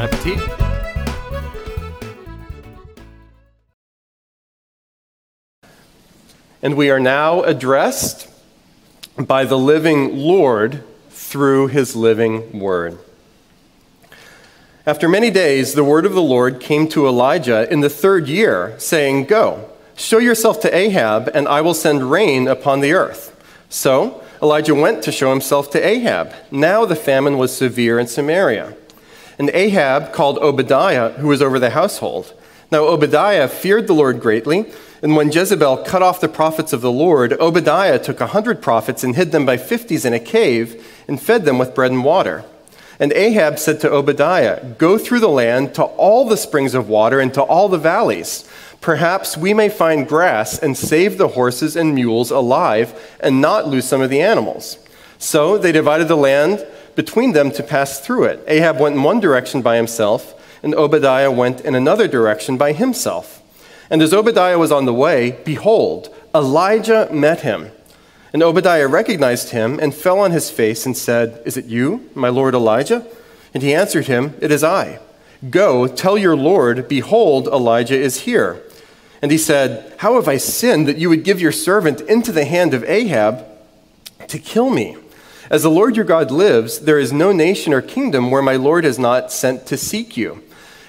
Bon appetit! And we are now addressed by the living Lord through his living word. After many days, the word of the Lord came to Elijah in the third year, saying, Go, show yourself to Ahab, and I will send rain upon the earth. So Elijah went to show himself to Ahab. Now the famine was severe in Samaria. And Ahab called Obadiah, who was over the household. Now Obadiah feared the Lord greatly, and when Jezebel cut off the prophets of the Lord, Obadiah took a hundred prophets and hid them by fifties in a cave and fed them with bread and water. And Ahab said to Obadiah, Go through the land to all the springs of water and to all the valleys. Perhaps we may find grass and save the horses and mules alive and not lose some of the animals. So they divided the land between them to pass through it. Ahab went in one direction by himself, and Obadiah went in another direction by himself. And as Obadiah was on the way, behold, Elijah met him. And Obadiah recognized him and fell on his face and said, Is it you, my lord Elijah? And he answered him, It is I. Go, tell your lord, behold, Elijah is here. And he said, How have I sinned that you would give your servant into the hand of Ahab to kill me? As the Lord your God lives, there is no nation or kingdom where my Lord has not sent to seek you.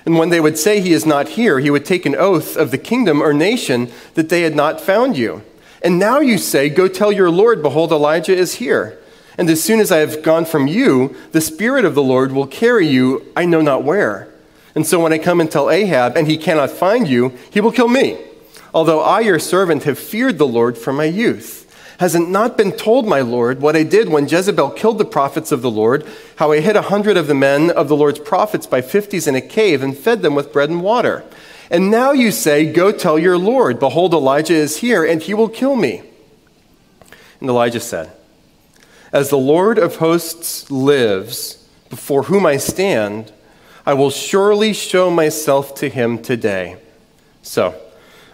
And when they would say he is not here, he would take an oath of the kingdom or nation that they had not found you. And now you say, Go tell your Lord, behold, Elijah is here. And as soon as I have gone from you, the Spirit of the Lord will carry you, I know not where. And so when I come and tell Ahab, and he cannot find you, he will kill me. Although I, your servant, have feared the Lord from my youth. Has it not been told, my Lord, what I did when Jezebel killed the prophets of the Lord, how I hid a hundred of the men of the Lord's prophets by fifties in a cave and fed them with bread and water? And now you say, Go tell your Lord, behold, Elijah is here, and he will kill me. And Elijah said, As the Lord of hosts lives, before whom I stand, I will surely show myself to him today. So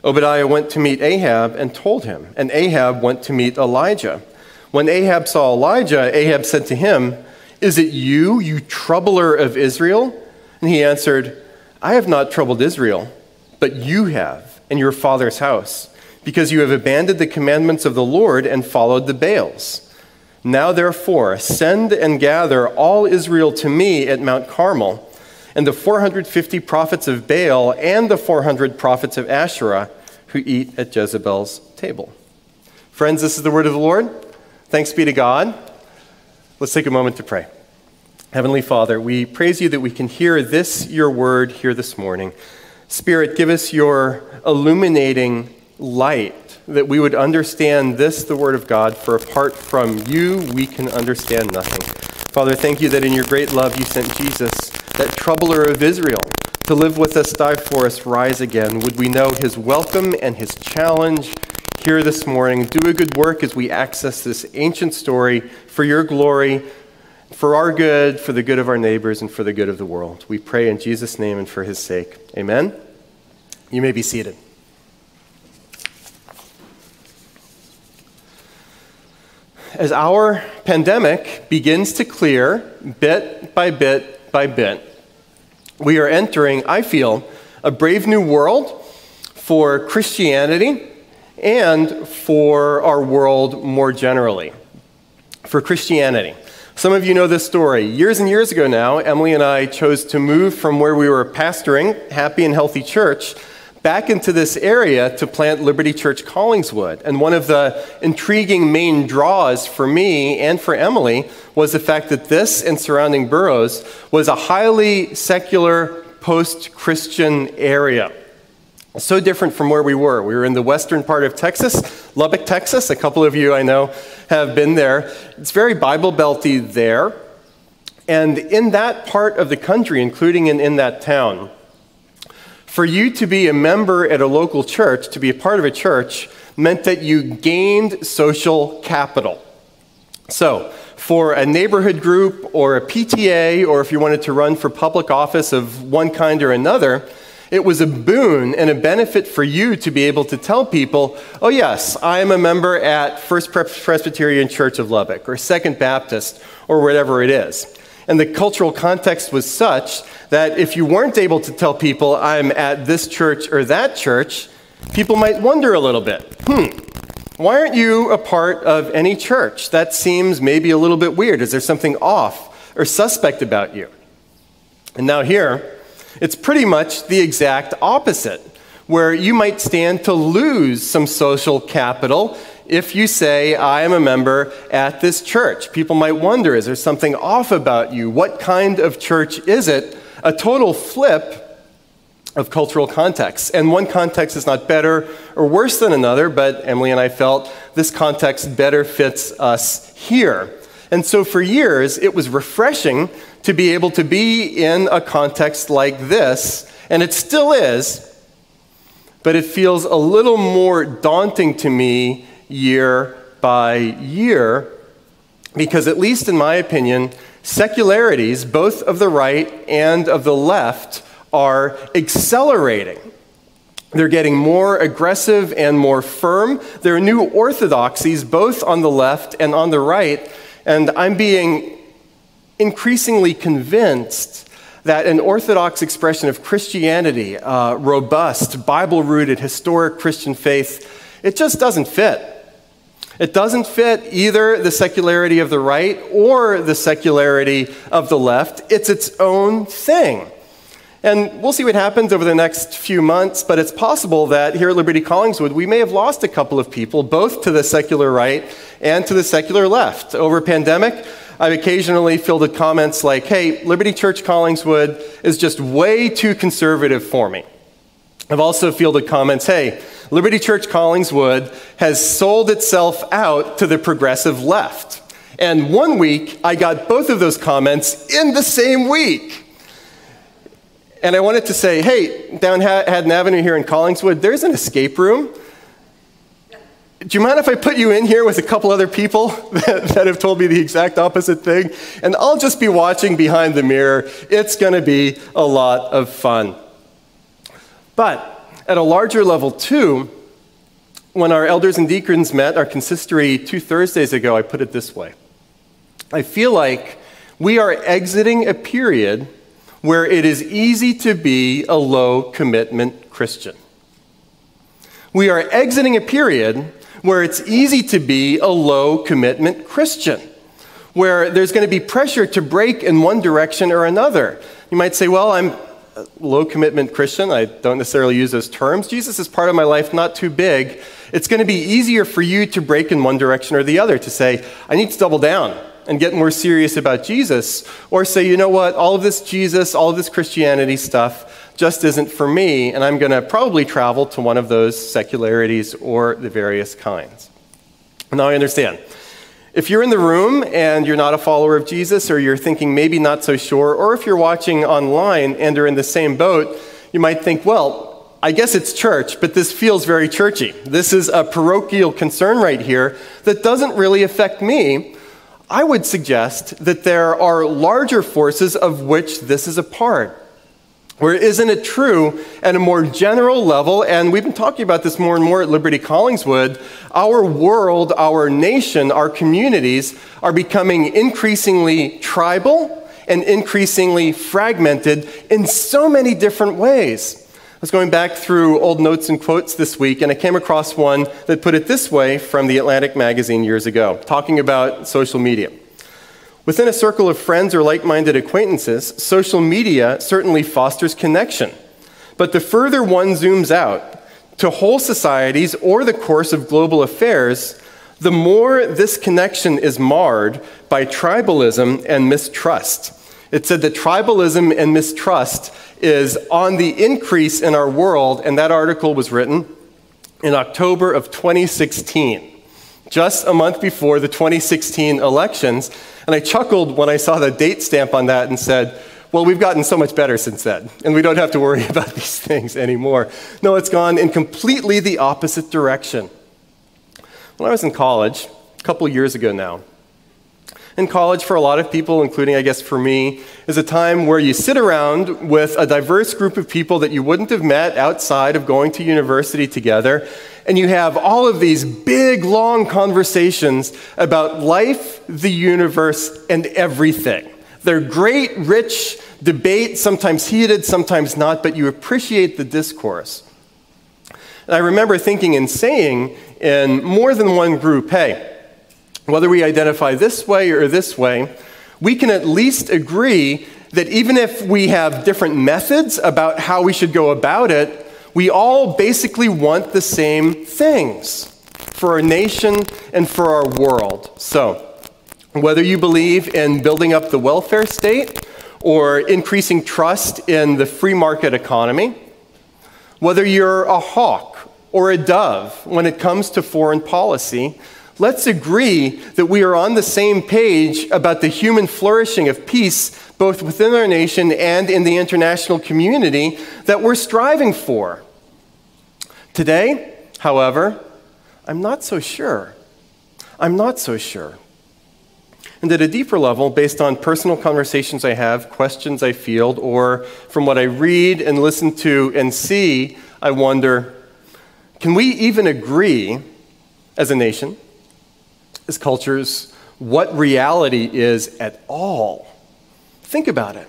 Obadiah went to meet Ahab and told him, and Ahab went to meet Elijah. When Ahab saw Elijah, Ahab said to him, Is it you, you troubler of Israel? And he answered, I have not troubled Israel but you have, and your father's house, because you have abandoned the commandments of the Lord and followed the Baals. Now, therefore, send and gather all Israel to me at Mount Carmel, and the 450 prophets of Baal and the 400 prophets of Asherah who eat at Jezebel's table. Friends, this is the word of the Lord. Thanks be to God. Let's take a moment to pray. Heavenly Father, we praise you that we can hear this, your word, here this morning. Spirit, give us your illuminating light that we would understand this, the Word of God, for apart from you, we can understand nothing. Father, thank you that in your great love you sent Jesus, that troubler of Israel, to live with us, die for us, rise again. Would we know his welcome and his challenge here this morning? Do a good work as we access this ancient story for your glory, for our good, for the good of our neighbors, and for the good of the world. We pray in Jesus' name and for his sake. Amen. You may be seated. As our pandemic begins to clear bit by bit by bit, we are entering, I feel, a brave new world for Christianity and for our world more generally. For Christianity. Some of you know this story. Years and years ago now, Emily and I chose to move from where we were pastoring, Happy and Healthy Church, back into this area to plant Liberty Church Collingswood. And one of the intriguing main draws for me and for Emily was the fact that this and surrounding boroughs was a highly secular, post Christian area. So different from where we were. We were in the western part of Texas, Lubbock, Texas. A couple of you I know have been there. It's very Bible belty there. And in that part of the country, including in, in that town, for you to be a member at a local church, to be a part of a church, meant that you gained social capital. So, for a neighborhood group or a PTA, or if you wanted to run for public office of one kind or another, it was a boon and a benefit for you to be able to tell people, oh, yes, I am a member at First Presbyterian Church of Lubbock or Second Baptist or whatever it is. And the cultural context was such that if you weren't able to tell people, I'm at this church or that church, people might wonder a little bit, hmm, why aren't you a part of any church? That seems maybe a little bit weird. Is there something off or suspect about you? And now, here, it's pretty much the exact opposite, where you might stand to lose some social capital if you say, I am a member at this church. People might wonder, is there something off about you? What kind of church is it? A total flip of cultural contexts. And one context is not better or worse than another, but Emily and I felt this context better fits us here. And so for years, it was refreshing to be able to be in a context like this, and it still is, but it feels a little more daunting to me year by year, because at least in my opinion, secularities, both of the right and of the left, are accelerating. They're getting more aggressive and more firm. There are new orthodoxies both on the left and on the right, and I'm being increasingly convinced that an orthodox expression of Christianity, uh, robust, Bible rooted, historic Christian faith, it just doesn't fit. It doesn't fit either the secularity of the right or the secularity of the left. It's its own thing. And we'll see what happens over the next few months, but it's possible that here at Liberty Collingswood, we may have lost a couple of people, both to the secular right and to the secular left. Over pandemic, I've occasionally fielded comments like, hey, Liberty Church Collingswood is just way too conservative for me. I've also fielded comments, hey, Liberty Church Collingswood has sold itself out to the progressive left. And one week, I got both of those comments in the same week. And I wanted to say, hey, down Haddon Avenue here in Collingswood, there's an escape room. Do you mind if I put you in here with a couple other people that, that have told me the exact opposite thing? And I'll just be watching behind the mirror. It's going to be a lot of fun. But at a larger level, too, when our elders and deacons met, our consistory, two Thursdays ago, I put it this way I feel like we are exiting a period where it is easy to be a low commitment Christian. We are exiting a period where it's easy to be a low commitment Christian, where there's going to be pressure to break in one direction or another. You might say, Well, I'm low commitment Christian. I don't necessarily use those terms. Jesus is part of my life, not too big. It's going to be easier for you to break in one direction or the other, to say, I need to double down and get more serious about Jesus, or say, you know what, all of this Jesus, all of this Christianity stuff just isn't for me, and I'm going to probably travel to one of those secularities or the various kinds. Now I understand. If you're in the room and you're not a follower of Jesus, or you're thinking maybe not so sure, or if you're watching online and are in the same boat, you might think, well, I guess it's church, but this feels very churchy. This is a parochial concern right here that doesn't really affect me. I would suggest that there are larger forces of which this is a part. Where isn't it true at a more general level? And we've been talking about this more and more at Liberty Collingswood. Our world, our nation, our communities are becoming increasingly tribal and increasingly fragmented in so many different ways. I was going back through old notes and quotes this week, and I came across one that put it this way from the Atlantic magazine years ago, talking about social media. Within a circle of friends or like minded acquaintances, social media certainly fosters connection. But the further one zooms out to whole societies or the course of global affairs, the more this connection is marred by tribalism and mistrust. It said that tribalism and mistrust is on the increase in our world, and that article was written in October of 2016. just a month before the 2016 elections. And I chuckled when I saw the date stamp on that and said, well, we've gotten so much better since then, and we don't have to worry about these things anymore. No, it's gone in completely the opposite direction. When I was in college, a couple years ago now, in college, for a lot of people, including, I guess, for me, is a time where you sit around with a diverse group of people that you wouldn't have met outside of going to university together, and you have all of these big, long conversations about life, the universe, and everything. They're great, rich debates, sometimes heated, sometimes not, but you appreciate the discourse. And I remember thinking and saying in more than one group, hey, whether we identify this way or this way, we can at least agree that even if we have different methods about how we should go about it, we all basically want the same things for our nation and for our world. So, whether you believe in building up the welfare state or increasing trust in the free market economy, whether you're a hawk or a dove when it comes to foreign policy, Let's agree that we are on the same page about the human flourishing of peace, both within our nation and in the international community, that we're striving for. Today, however, I'm not so sure. I'm not so sure. And at a deeper level, based on personal conversations I have, questions I field, or from what I read and listen to and see, I wonder can we even agree as a nation? as cultures what reality is at all. Think about it.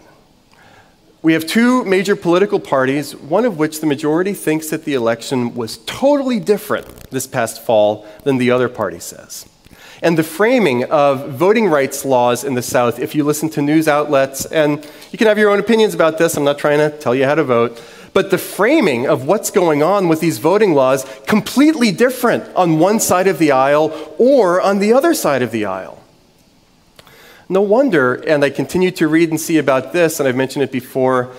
We have two major political parties, one of which the majority thinks that the election was totally different this past fall than the other party says. And the framing of voting rights laws in the South, if you listen to news outlets, and you can have your own opinions about this, I'm not trying to tell you how to vote, but the framing of what's going on with these voting laws completely different on one side of the aisle or on the other side of the aisle. No wonder, and I continue to read and see about this, and I've mentioned it before.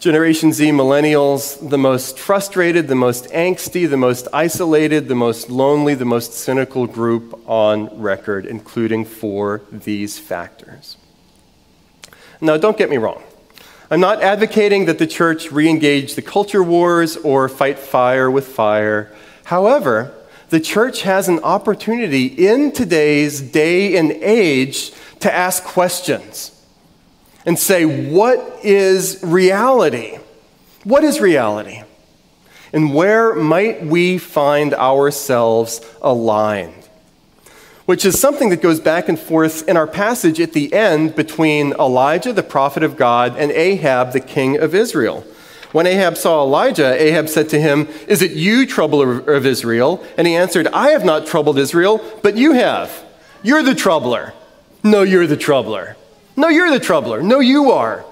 Generation Z millennials, the most frustrated, the most angsty, the most isolated, the most lonely, the most cynical group on record, including for these factors. Now, don't get me wrong. I'm not advocating that the church re engage the culture wars or fight fire with fire. However, the church has an opportunity in today's day and age to ask questions and say, what is reality? What is reality? And where might we find ourselves aligned? which is something that goes back and forth in our passage at the end between Elijah, the prophet of God, and Ahab, the king of Israel. When Ahab saw Elijah, Ahab said to him, Is it you, troubler of Israel? And he answered, I have not troubled Israel, but you have. You're the troubler. No, you're the troubler. No, you're the troubler. No, you are.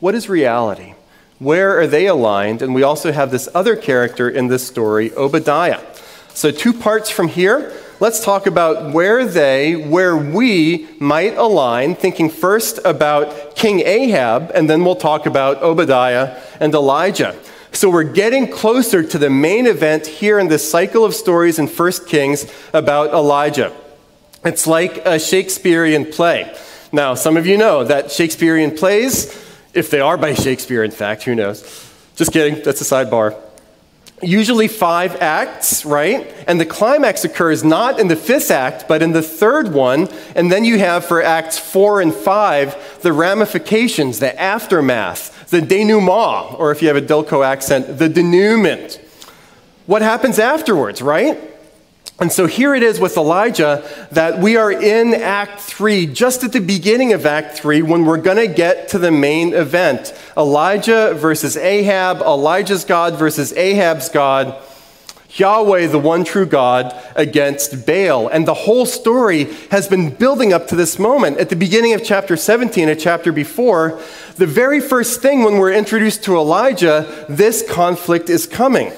What is reality? Where are they aligned? And we also have this other character in this story, Obadiah. So, two parts from here let's talk about where they, where we might align, thinking first about King Ahab, and then we'll talk about Obadiah and Elijah. So we're getting closer to the main event here in this cycle of stories in 1 Kings about Elijah. It's like a Shakespearean play. Now, some of you know that Shakespearean plays, if they are by Shakespeare, in fact, who knows? Just kidding, that's a sidebar usually five acts, right? And the climax occurs not in the fifth act, but in the third one. And then you have for acts four and five the ramifications, the aftermath, the denouement, or if you have a Delco accent, the denouement. What happens afterwards, right? And so here it is with Elijah that we are in Act 3, just at the beginning of Act 3, when we're going to get to the main event Elijah versus Ahab, Elijah's God versus Ahab's God, Yahweh, the one true God, against Baal. And the whole story has been building up to this moment. At the beginning of chapter 17, a chapter before, the very first thing when we're introduced to Elijah, this conflict is coming.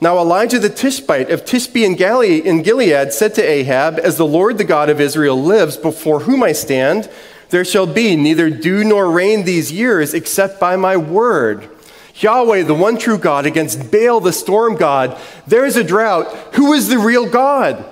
Now Elijah the Tishbite of Tishbe in Gilead said to Ahab, As the Lord the God of Israel lives, before whom I stand, there shall be neither dew nor rain these years except by my word. Yahweh, the one true God, against Baal, the storm God, there is a drought. Who is the real God?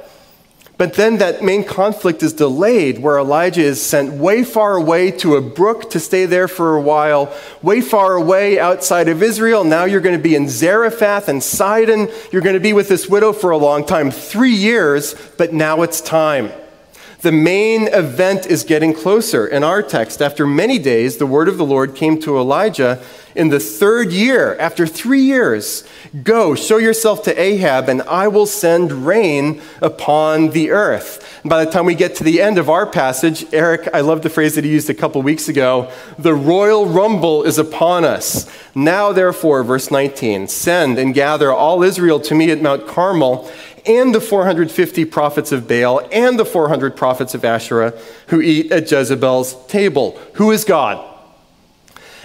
But then that main conflict is delayed, where Elijah is sent way far away to a brook to stay there for a while, way far away outside of Israel. Now you're going to be in Zarephath and Sidon. You're going to be with this widow for a long time three years, but now it's time. The main event is getting closer. In our text, after many days, the word of the Lord came to Elijah in the third year, after three years. Go, show yourself to Ahab, and I will send rain upon the earth. And by the time we get to the end of our passage, Eric, I love the phrase that he used a couple weeks ago the royal rumble is upon us. Now, therefore, verse 19, send and gather all Israel to me at Mount Carmel and the 450 prophets of Baal and the 400 prophets of Asherah who eat at Jezebel's table. Who is God?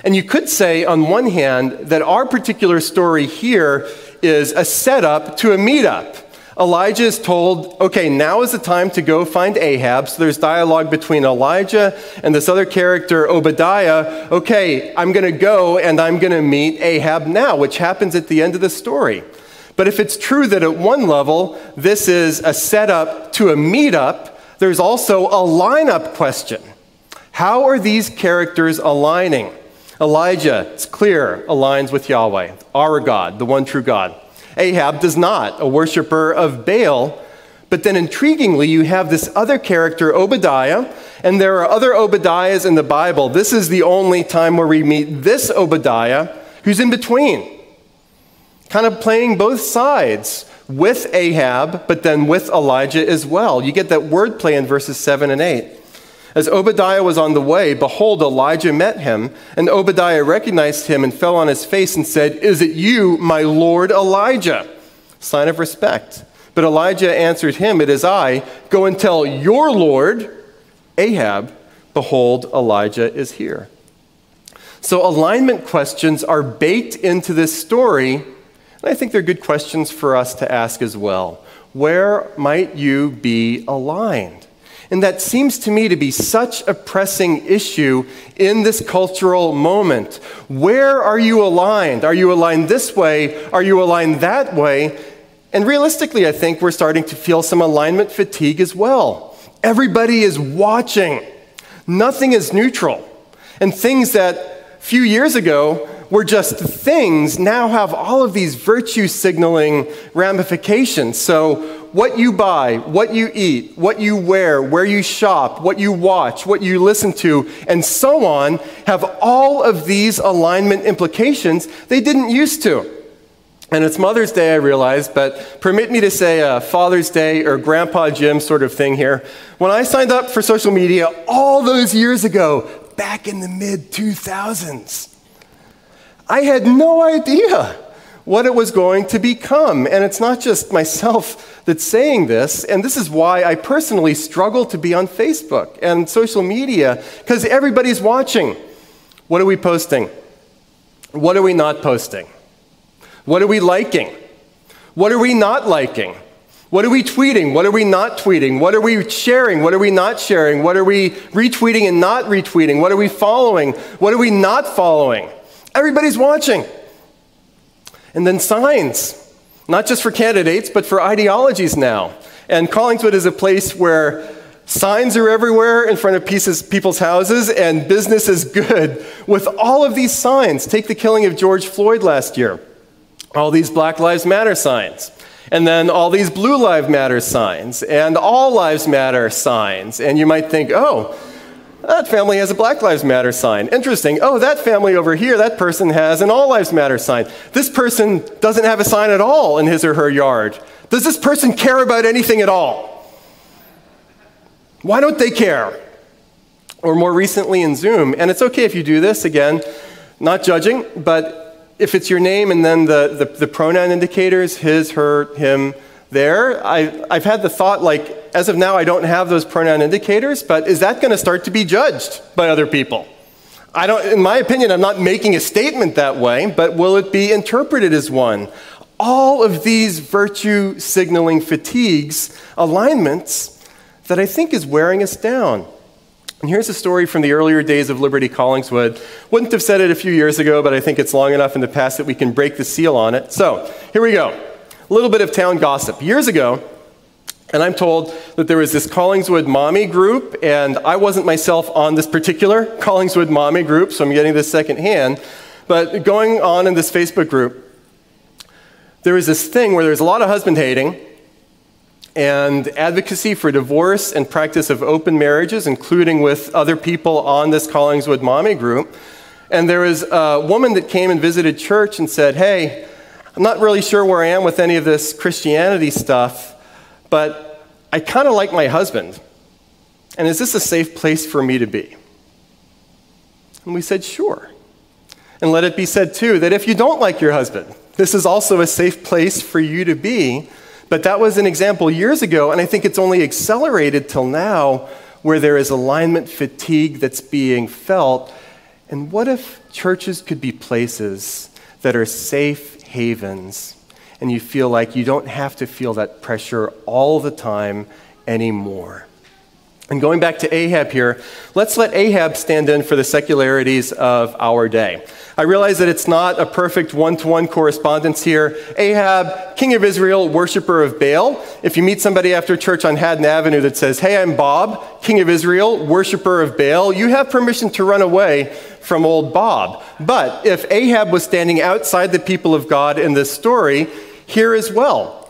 And you could say, on one hand, that our particular story here is a setup to a meetup. Elijah is told, okay, now is the time to go find Ahab. So there's dialogue between Elijah and this other character, Obadiah. Okay, I'm going to go and I'm going to meet Ahab now, which happens at the end of the story. But if it's true that at one level this is a setup to a meetup, there's also a lineup question. How are these characters aligning? Elijah, it's clear, aligns with Yahweh, our God, the one true God. Ahab does not, a worshiper of Baal. But then intriguingly, you have this other character, Obadiah, and there are other Obadiahs in the Bible. This is the only time where we meet this Obadiah, who's in between kind of playing both sides with Ahab, but then with Elijah as well. You get that wordplay in verses 7 and 8. As Obadiah was on the way, behold, Elijah met him, and Obadiah recognized him and fell on his face and said, Is it you, my lord Elijah? Sign of respect. But Elijah answered him, It is I. Go and tell your lord, Ahab, behold, Elijah is here. So alignment questions are baked into this story and I think they're good questions for us to ask as well. Where might you be aligned? And that seems to me to be such a pressing issue in this cultural moment. Where are you aligned? Are you aligned this way? Are you aligned that way? And realistically, I think we're starting to feel some alignment fatigue as well. Everybody is watching, nothing is neutral. And things that few years ago were just things now have all of these virtue signaling ramifications. So, what you buy, what you eat, what you wear, where you shop, what you watch, what you listen to, and so on have all of these alignment implications they didn't used to. And it's Mother's Day, I realize, but permit me to say a Father's Day or Grandpa Jim sort of thing here. When I signed up for social media all those years ago, back in the mid 2000s, I had no idea what it was going to become. And it's not just myself that's saying this, and this is why I personally struggle to be on Facebook and social media, because everybody's watching. What are we posting? What are we not posting? What are we liking? What are we not liking? What are we tweeting? What are we not tweeting? What are we sharing? What are we not sharing? What are we retweeting and not retweeting? What are we following? What are we not following? Everybody's watching. And then signs, not just for candidates, but for ideologies now. And Collingswood is a place where signs are everywhere in front of pieces, people's houses, and business is good. With all of these signs, take the killing of George Floyd last year, all these Black Lives Matter signs. And then all these Blue Lives Matter signs and All Lives Matter signs. And you might think, oh, that family has a Black Lives Matter sign. Interesting. Oh, that family over here, that person has an All Lives Matter sign. This person doesn't have a sign at all in his or her yard. Does this person care about anything at all? Why don't they care? Or more recently in Zoom, and it's okay if you do this, again, not judging, but if it's your name and then the, the, the pronoun indicators, his, her, him, their, I, I've had the thought like, as of now, I don't have those pronoun indicators, but is that going to start to be judged by other people? I don't, in my opinion, I'm not making a statement that way, but will it be interpreted as one? All of these virtue signaling fatigues, alignments, that I think is wearing us down. And here's a story from the earlier days of Liberty Collingswood. Wouldn't have said it a few years ago, but I think it's long enough in the past that we can break the seal on it. So, here we go. A little bit of town gossip. Years ago, And I'm told that there was this Collingswood mommy group, and I wasn't myself on this particular Collingswood mommy group, so I'm getting this secondhand. But going on in this Facebook group, there was this thing where there's a lot of husband hating and advocacy for divorce and practice of open marriages, including with other people on this Collingswood mommy group. And there was a woman that came and visited church and said, Hey, I'm not really sure where I am with any of this Christianity stuff, but I kind of like my husband. And is this a safe place for me to be? And we said, Sure. And let it be said, too, that if you don't like your husband, this is also a safe place for you to be. But that was an example years ago, and I think it's only accelerated till now where there is alignment fatigue that's being felt. And what if churches could be places that are safe havens and you feel like you don't have to feel that pressure all the time anymore? And going back to Ahab here, let's let Ahab stand in for the secularities of our day. I realize that it's not a perfect one to one correspondence here. Ahab, king of Israel, worshiper of Baal. If you meet somebody after church on Haddon Avenue that says, Hey, I'm Bob, king of Israel, worshiper of Baal, you have permission to run away from old Bob. But if Ahab was standing outside the people of God in this story, here as well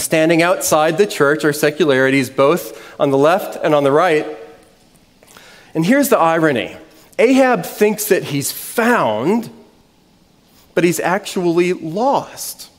standing outside the church are secularities both on the left and on the right. And here's the irony Ahab thinks that he's found, but he's actually lost.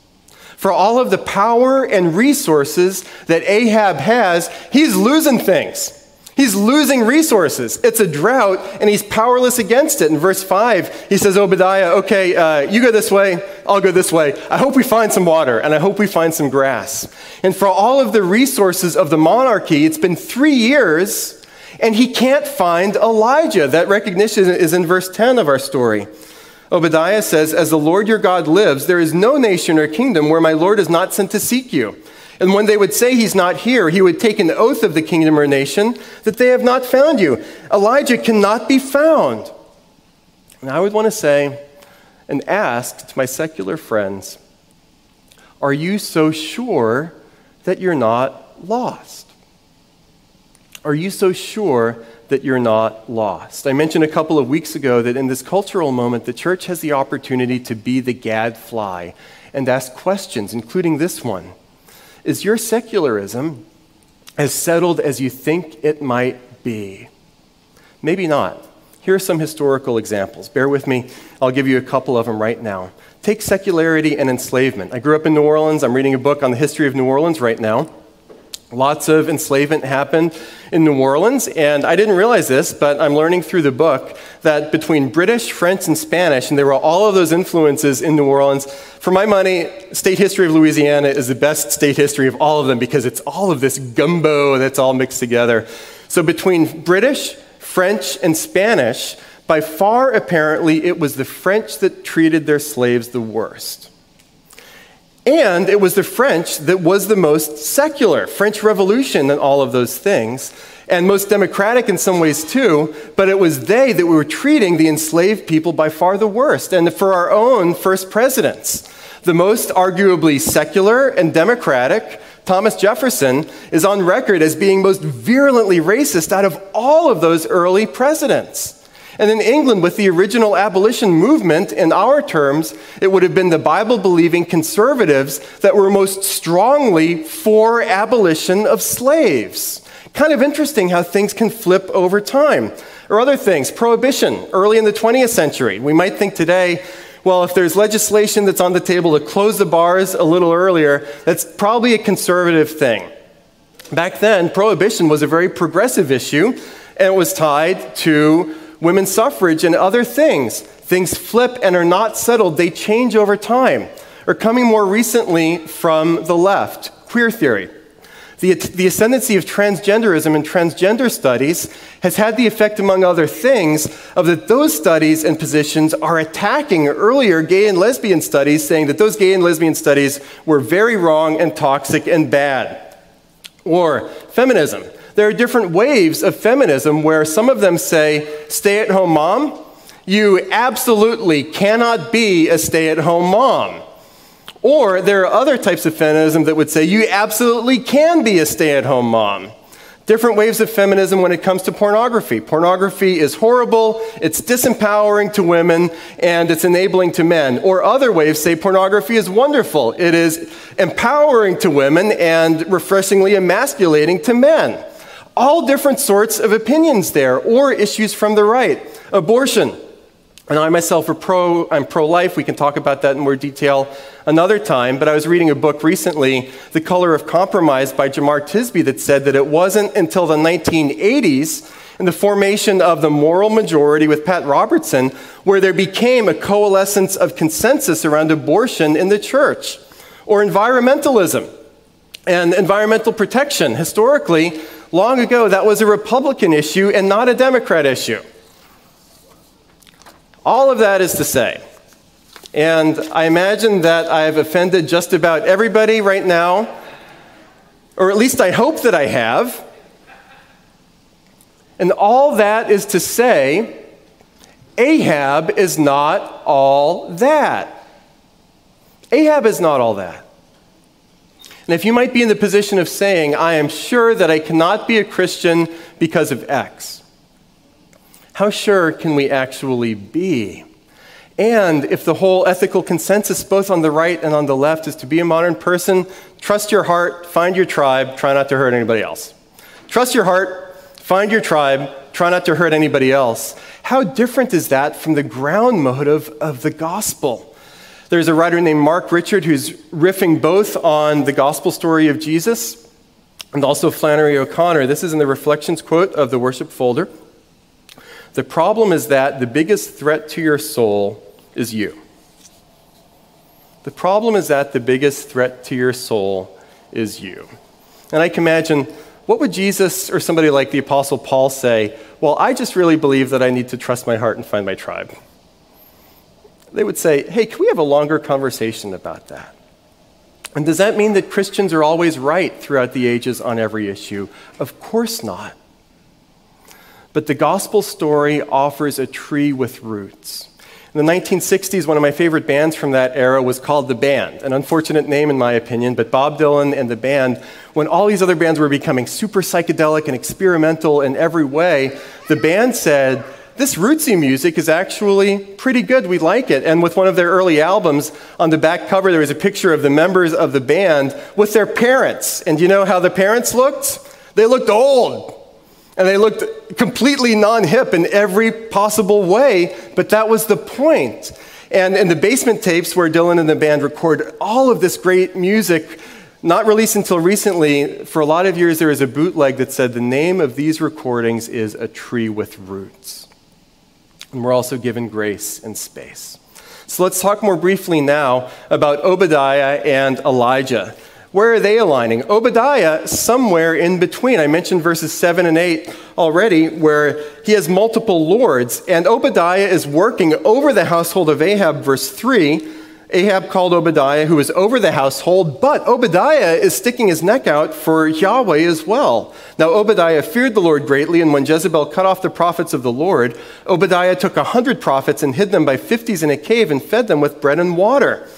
For all of the power and resources that Ahab has, he's losing things. He's losing resources. It's a drought, and he's powerless against it. In verse 5, he says, Obadiah, okay, uh, you go this way, I'll go this way. I hope we find some water, and I hope we find some grass. And for all of the resources of the monarchy, it's been three years, and he can't find Elijah. That recognition is in verse 10 of our story. Obadiah says, As the Lord your God lives, there is no nation or kingdom where my Lord is not sent to seek you. And when they would say he's not here, he would take an oath of the kingdom or nation that they have not found you. Elijah cannot be found. And I would want to say and ask to my secular friends Are you so sure that you're not lost? Are you so sure that you're not lost? I mentioned a couple of weeks ago that in this cultural moment, the church has the opportunity to be the gadfly and ask questions, including this one. Is your secularism as settled as you think it might be? Maybe not. Here are some historical examples. Bear with me, I'll give you a couple of them right now. Take secularity and enslavement. I grew up in New Orleans. I'm reading a book on the history of New Orleans right now. Lots of enslavement happened in New Orleans, and I didn't realize this, but I'm learning through the book that between British, French, and Spanish, and there were all of those influences in New Orleans, for my money, state history of Louisiana is the best state history of all of them because it's all of this gumbo that's all mixed together. So between British, French, and Spanish, by far apparently it was the French that treated their slaves the worst. And it was the French that was the most secular, French Revolution and all of those things, and most democratic in some ways too, but it was they that were treating the enslaved people by far the worst. And for our own first presidents, the most arguably secular and democratic, Thomas Jefferson, is on record as being most virulently racist out of all of those early presidents. And in England, with the original abolition movement, in our terms, it would have been the Bible believing conservatives that were most strongly for abolition of slaves. Kind of interesting how things can flip over time. Or other things, prohibition, early in the 20th century. We might think today, well, if there's legislation that's on the table to close the bars a little earlier, that's probably a conservative thing. Back then, prohibition was a very progressive issue, and it was tied to women's suffrage, and other things. Things flip and are not settled, they change over time. Or coming more recently from the left, queer theory. The, the ascendancy of transgenderism and transgender studies has had the effect, among other things, of that those studies and positions are attacking earlier gay and lesbian studies, saying that those gay and lesbian studies were very wrong and toxic and bad. Or feminism there are different waves of feminism where some of them say, stay at home mom, you absolutely cannot be a stay at home mom. Or there are other types of feminism that would say you absolutely can be a stay at home mom. Different waves of feminism when it comes to pornography. Pornography is horrible, it's disempowering to women, and it's enabling to men. Or other waves say pornography is wonderful, it is empowering to women and refreshingly emasculating to men. All different sorts of opinions there, or issues from the right. Abortion. And I myself are pro, I'm pro-life. We can talk about that in more detail another time. But I was reading a book recently, The Color of Compromise by Jemar Tisby, that said that it wasn't until the 1980s in the formation of the moral majority with Pat Robertson where there became a coalescence of consensus around abortion in the church. Or environmentalism and environmental protection. Historically, long ago, that was a Republican issue and not a Democrat issue. All of that is to say, and I imagine that I've offended just about everybody right now, or at least I hope that I have. And all that is to say, Ahab is not all that. Ahab is not all that. And if you might be in the position of saying, I am sure that I cannot be a Christian because of X, how sure can we actually be? And if the whole ethical consensus, both on the right and on the left, is to be a modern person, trust your heart, find your tribe, try not to hurt anybody else. Trust your heart, find your tribe, try not to hurt anybody else. How different is that from the ground motive of the gospel? There's a writer named Mark Richard who's riffing both on the gospel story of Jesus and also Flannery O'Connor. This is in the Reflections quote of the worship folder. The problem is that the biggest threat to your soul is you. The problem is that the biggest threat to your soul is you. And I can imagine what would Jesus or somebody like the Apostle Paul say? Well, I just really believe that I need to trust my heart and find my tribe. They would say, hey, can we have a longer conversation about that? And does that mean that Christians are always right throughout the ages on every issue? Of course not. But the gospel story offers a tree with roots. In the 1960s, one of my favorite bands from that era was called The Band, an unfortunate name in my opinion, but Bob Dylan and the band, when all these other bands were becoming super psychedelic and experimental in every way, the band said, this rootsy music is actually pretty good. We like it. And with one of their early albums, on the back cover, there was a picture of the members of the band with their parents. And you know how the parents looked? They looked old. And they looked completely non hip in every possible way, but that was the point. And in the basement tapes where Dylan and the band recorded all of this great music, not released until recently, for a lot of years there was a bootleg that said the name of these recordings is A Tree with Roots. And we're also given grace and space. So let's talk more briefly now about Obadiah and Elijah. Where are they aligning? Obadiah, somewhere in between. I mentioned verses 7 and 8 already, where he has multiple lords, and Obadiah is working over the household of Ahab, verse 3. Ahab called Obadiah, who was over the household, but Obadiah is sticking his neck out for Yahweh as well. Now, Obadiah feared the Lord greatly, and when Jezebel cut off the prophets of the Lord, Obadiah took a hundred prophets and hid them by fifties in a cave and fed them with bread and water.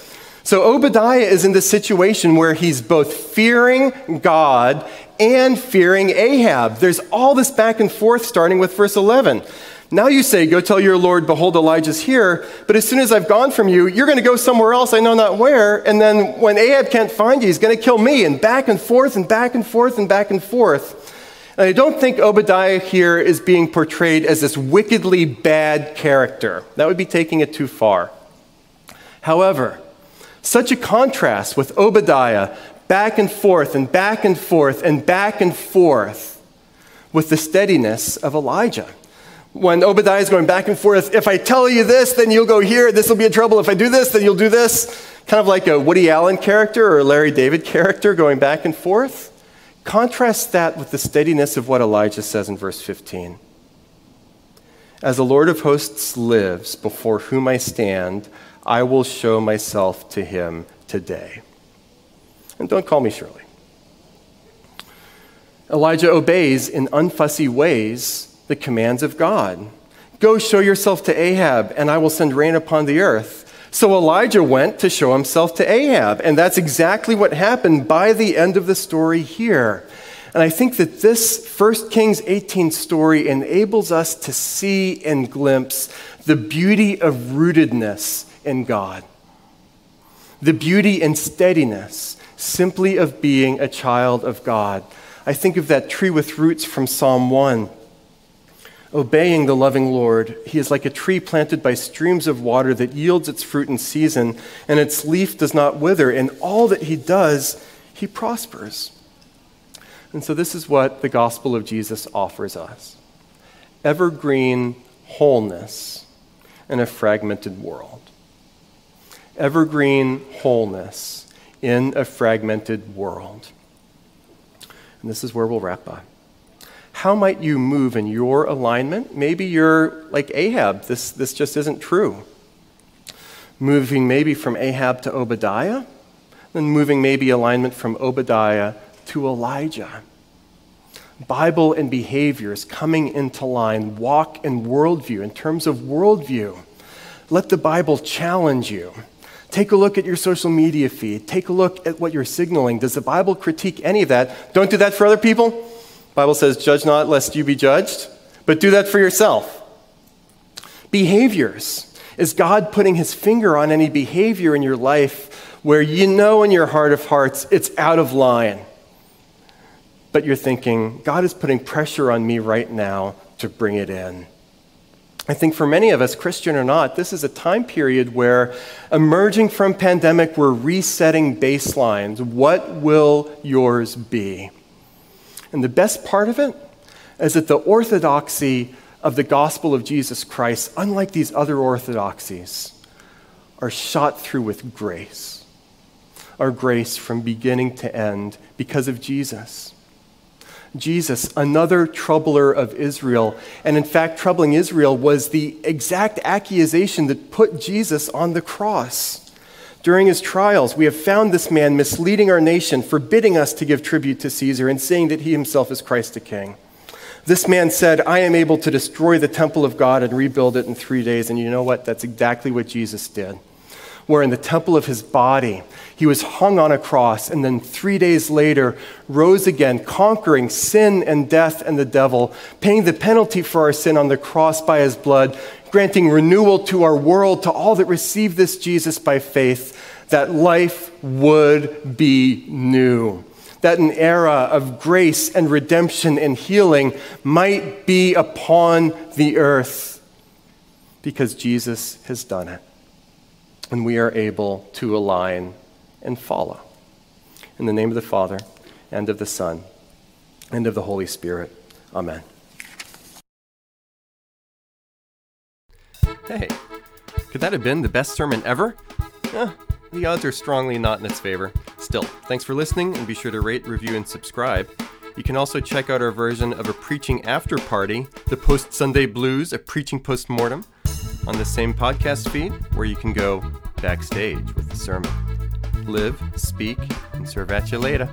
So Obadiah is in this situation where he's both fearing God and fearing Ahab. There's all this back and forth starting with verse 11. Now you say, Go tell your Lord, behold, Elijah's here. But as soon as I've gone from you, you're going to go somewhere else, I know not where. And then when Ahab can't find you, he's going to kill me. And back and forth and back and forth and back and forth. And I don't think Obadiah here is being portrayed as this wickedly bad character. That would be taking it too far. However, such a contrast with Obadiah, back and forth and back and forth and back and forth with the steadiness of Elijah. When Obadiah is going back and forth, if I tell you this, then you'll go here, this will be a trouble. If I do this, then you'll do this. Kind of like a Woody Allen character or a Larry David character going back and forth. Contrast that with the steadiness of what Elijah says in verse 15. As the Lord of hosts lives, before whom I stand, I will show myself to him today. And don't call me Shirley. Elijah obeys in unfussy ways the commands of God. Go show yourself to Ahab, and I will send rain upon the earth. So Elijah went to show himself to Ahab, and that's exactly what happened by the end of the story here. And I think that this 1 Kings 18 story enables us to see and glimpse the beauty of rootedness in God, the beauty and steadiness simply of being a child of God. I think of that tree with roots from Psalm 1 obeying the loving Lord. He is like a tree planted by streams of water that yields its fruit in season, and its leaf does not wither. In all that he does, he prospers. And so, this is what the gospel of Jesus offers us evergreen wholeness in a fragmented world. Evergreen wholeness in a fragmented world. And this is where we'll wrap up how might you move in your alignment? Maybe you're like Ahab. This, this just isn't true. Moving maybe from Ahab to Obadiah, then moving maybe alignment from Obadiah to Elijah. Bible and behaviors coming into line, walk and worldview. In terms of worldview, let the Bible challenge you. Take a look at your social media feed. Take a look at what you're signaling. Does the Bible critique any of that? Don't do that for other people. Bible says, judge not lest you be judged, but do that for yourself. Behaviors. Is God putting his finger on any behavior in your life where you know in your heart of hearts it's out of line? But you're thinking, God is putting pressure on me right now to bring it in. I think for many of us, Christian or not, this is a time period where emerging from pandemic, we're resetting baselines. What will yours be? And the best part of it is that the orthodoxy of the gospel of Jesus Christ, unlike these other orthodoxies, are shot through with grace. Our grace from beginning to end because of Jesus. Jesus, another troubler of Israel. And in fact, troubling Israel was the exact accusation that put Jesus on the cross. During his trials, we have found this man misleading our nation, forbidding us to give tribute to Caesar, and saying that he himself is Christ the King. This man said, I am able to destroy the temple of God and rebuild it in three days. And you know what? That's exactly what Jesus did. Where in the temple of his body, he was hung on a cross and then three days later rose again, conquering sin and death and the devil, paying the penalty for our sin on the cross by his blod, granting renewal to our world, to all that receive this Jesus by faith, that life would be new. That an era of grace and redemption and healing might be upon the earth because Jesus has done it. And we are able to align and follow. In the name of the Father, and of the Son, and of the Holy Spirit. Amen. Hey, could that have been the best sermon ever? Eh, the odds are strongly not in its favor. Still, thanks for listening and be sure to rate, review, and subscribe. You can also check out our version of a preaching after party, the Post Sunday Blues, a preaching post mortem, on the same podcast feed where you can go backstage with the sermon. Live, speak, and serve at you later.